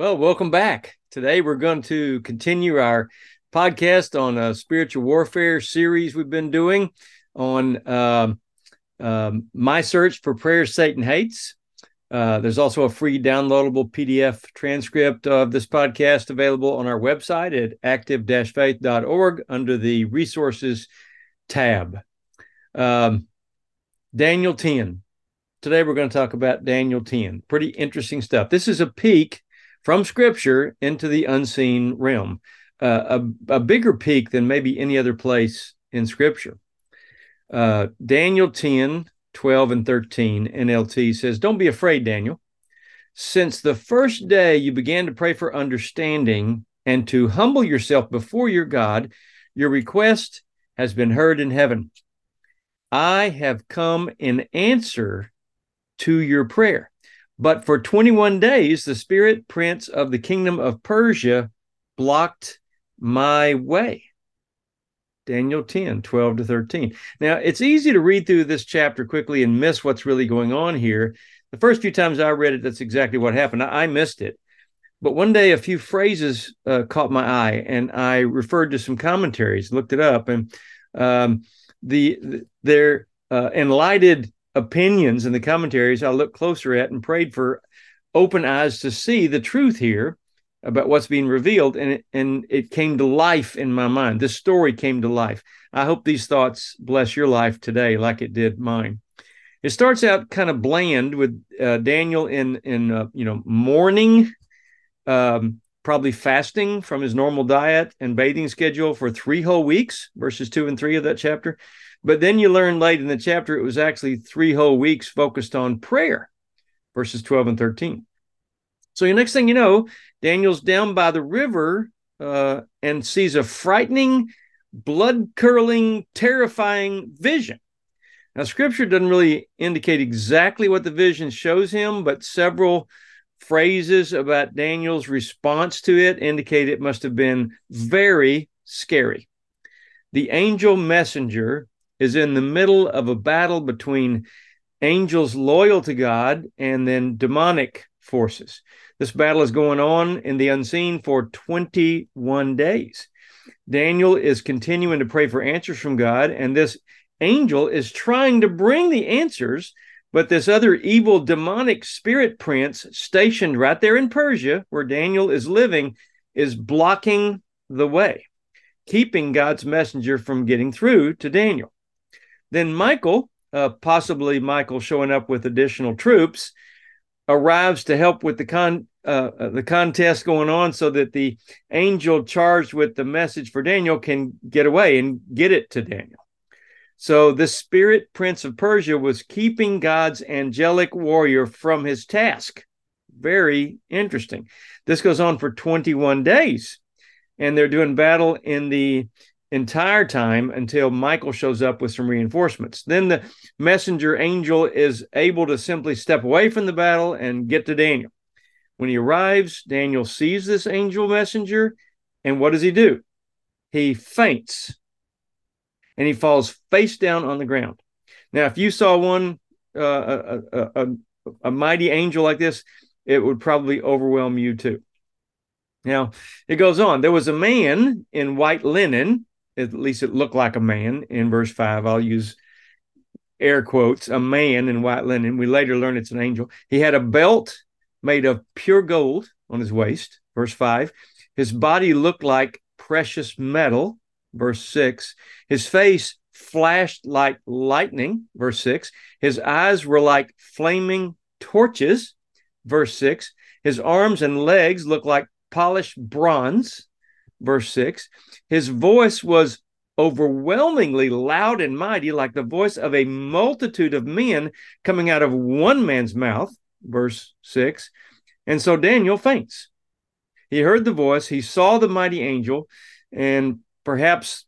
Well, welcome back. Today we're going to continue our podcast on a spiritual warfare series we've been doing on uh, uh, my search for prayers Satan hates. Uh, there's also a free downloadable PDF transcript of this podcast available on our website at active-faith.org under the resources tab. Um, Daniel 10. Today we're going to talk about Daniel 10. Pretty interesting stuff. This is a peek from scripture into the unseen realm, uh, a, a, bigger peek than maybe any other place in scripture. Uh, Daniel 10, 12, and 13, NLT says, Don't be afraid, Daniel. Since the first day you began to pray for understanding and to humble yourself before your God, your request has been heard in heaven. I have come in answer to your prayer. But for 21 days, the spirit prince of the kingdom of Persia blocked my way. Daniel 10, 12 to 13. Now, it's easy to read through this chapter quickly and miss what's really going on here. The first few times I read it, that's exactly what happened. I, I missed it. But one day, a few phrases uh, caught my eye, and I referred to some commentaries, looked it up, and um, the, the their uh, enlightened opinions and the commentaries I looked closer at and prayed for open eyes to see the truth here about what's being revealed and it, and it came to life in my mind. This story came to life. I hope these thoughts bless your life today like it did mine. It starts out kind of bland with uh, daniel in in uh, you know mourning um, probably fasting from his normal diet and bathing schedule for three whole weeks verses two and three of that chapter but then you learn late in the chapter it was actually three whole weeks focused on prayer, verses 12 and 13. So the next thing you know, Daniel's down by the river uh, and sees a frightening, blood curdling, terrifying vision. Now, scripture doesn't really indicate exactly what the vision shows him, but several phrases about Daniel's response to it indicate it must have been very scary. The angel messenger is in the middle of a battle between angels loyal to God and then demonic forces. This battle is going on in the unseen for 21 days. Daniel is continuing to pray for answers from God, and this angel is trying to bring the answers, but this other evil demonic spirit prince stationed right there in Persia, where Daniel is living, is blocking the way, keeping God's messenger from getting through to Daniel. Then Michael, uh, possibly Michael showing up with additional troops, arrives to help with the con uh, uh, the contest going on, so that the angel charged with the message for Daniel can get away and get it to Daniel. So the spirit prince of Persia was keeping God's angelic warrior from his task. Very interesting. This goes on for 21 days, and they're doing battle in the entire time until Michael shows up with some reinforcements. Then the messenger angel is able to simply step away from the battle and get to Daniel. When he arrives, Daniel sees this angel messenger, and what does he do? He faints and he falls face down on the ground. Now, if you saw one, uh, a, a, a, mighty angel like this, it would probably overwhelm you too. Now, it goes on. There was a man in white linen at least it looked like a man in verse 5 i'll use air quotes a man in white linen we later learn it's an angel he had a belt made of pure gold on his waist verse 5 his body looked like precious metal verse 6 his face flashed like lightning verse 6 his eyes were like flaming torches verse 6 his arms and legs looked like polished bronze verse 6. His voice was overwhelmingly loud and mighty, like the voice of a multitude of men coming out of one man's mouth, verse 6. And so Daniel faints. He heard the voice, he saw the mighty angel, and perhaps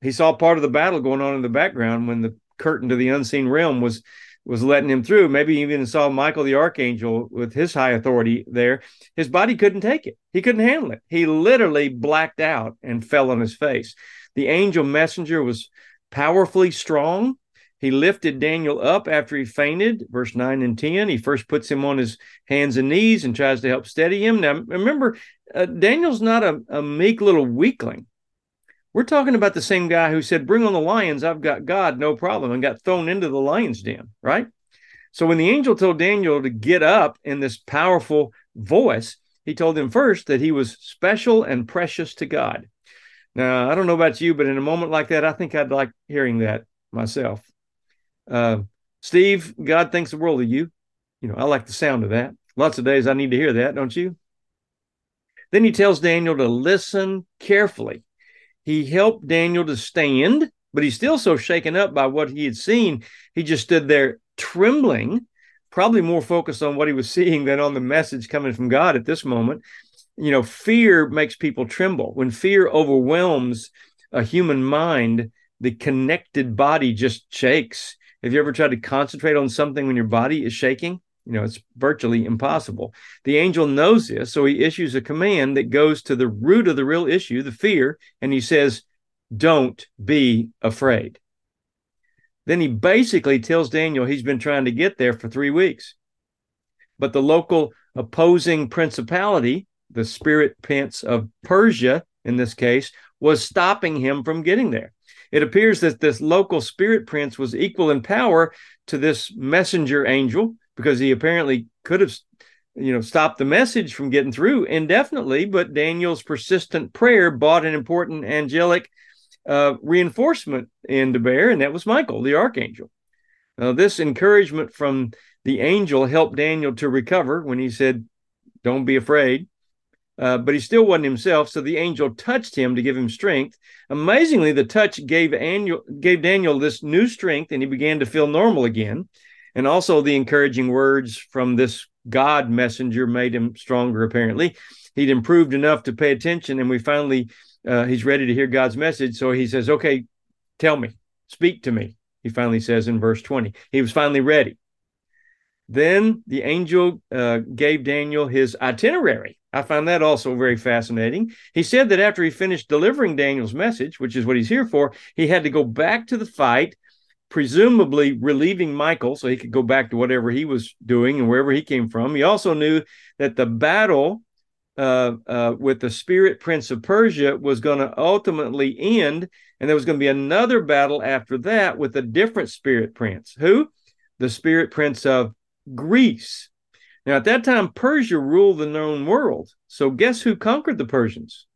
he saw part of the battle going on in the background when the curtain to the unseen realm was was letting him through. Maybe even saw Michael the archangel with his high authority there. His body couldn't take it. He couldn't handle it. He literally blacked out and fell on his face. The angel messenger was powerfully strong He lifted Daniel up after he fainted, verse 9 and 10. He first puts him on his hands and knees and tries to help steady him. Now, remember, uh, Daniel's not a, a meek little weakling. We're talking about the same guy who said, Bring on the lions, I've got God, no problem, and got thrown into the lion's den, right? So when the angel told Daniel to get up in this powerful voice, he told him first that he was special and precious to God. Now, I don't know about you, but in a moment like that, I think I'd like hearing that myself. Uh, Steve, God thinks the world of you. You know, I like the sound of that. Lots of days I need to hear that, don't you? Then he tells Daniel to listen carefully. He helped Daniel to stand, but he's still so shaken up by what he had seen. He just stood there trembling, probably more focused on what he was seeing than on the message coming from God at this moment. You know, fear makes people tremble. When fear overwhelms a human mind, the connected body just shakes. Have you ever tried to concentrate on something when your body is shaking? You know, it's virtually impossible. The angel knows this, so he issues a command that goes to the root of the real issue, the fear, and he says, Don't be afraid. Then he basically tells Daniel he's been trying to get there for three weeks. But the local opposing principality, the spirit prince of Persia in this case, was stopping him from getting there. It appears that this local spirit prince was equal in power to this messenger angel because he apparently could have you know stopped the message from getting through indefinitely but daniel's persistent prayer brought an important angelic uh, reinforcement in to bear and that was michael the archangel now this encouragement from the angel helped daniel to recover when he said don't be afraid uh, but he still wasn't himself. So the angel touched him to give him strength. Amazingly, the touch gave, Daniel, gave Daniel this new strength, and he began to feel normal again. And also, the encouraging words from this God messenger made him stronger, apparently. He'd improved enough to pay attention, and we finally, uh, he's ready to hear God's message. So he says, Okay, tell me, speak to me. He finally says in verse 20. He was finally ready. Then the angel uh, gave Daniel his itinerary I find that also very fascinating. He said that after he finished delivering Daniel's message, which is what he's here for, he had to go back to the fight, presumably relieving Michael so he could go back to whatever he was doing and wherever he came from. He also knew that the battle uh, uh, with the spirit prince of Persia was going to ultimately end, and there was going to be another battle after that with a different spirit prince. Who? The spirit prince of Greece. Now, at that time, Persia ruled the known world. So, guess who conquered the Persians?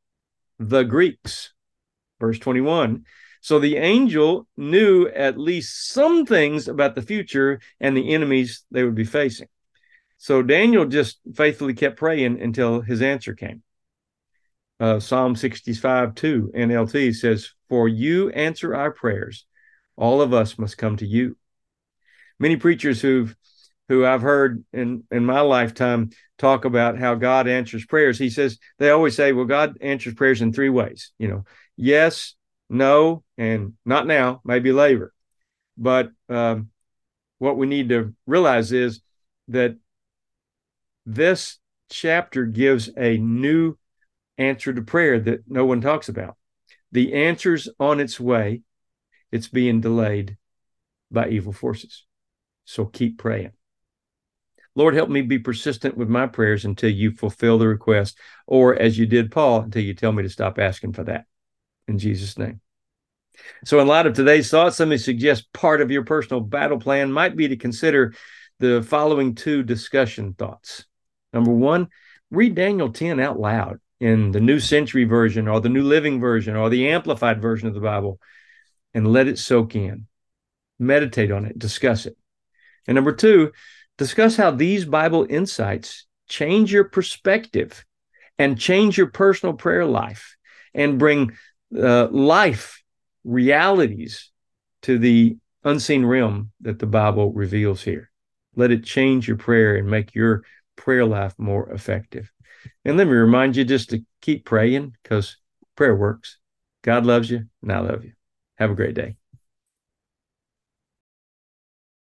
The Greeks. Verse 21. So, the angel knew at least some things about the future and the enemies they would be facing. So, Daniel just faithfully kept praying until his answer came. Uh, Psalm 65 2 NLT says, For you answer our prayers. All of us must come to you. Many preachers who've who I've heard in in my lifetime talk about how God answers prayers. He says they always say, "Well, God answers prayers in three ways." You know, yes, no, and not now, maybe later. But um, what we need to realize is that this chapter gives a new answer to prayer that no one talks about. The answer's on its way. It's being delayed by evil forces. So keep praying. Lord, help me be persistent with my prayers until you fulfill the request, or as you did Paul, until you tell me to stop asking for that. In Jesus' name. So, in light of today's thoughts, let me suggest part of your personal battle plan might be to consider the following two discussion thoughts. Number one, read Daniel 10 out loud in the New Century Version or the New Living Version or the Amplified Version of the Bible and let it soak in. Meditate on it, discuss it. And number two, discuss how these Bible insights change your perspective and change your personal prayer life and bring uh, life realities to the unseen realm that the Bible reveals here. Let it change your prayer and make your prayer life more effective. And let me remind you just to keep praying because prayer works. God loves you, and I love you. Have a great day.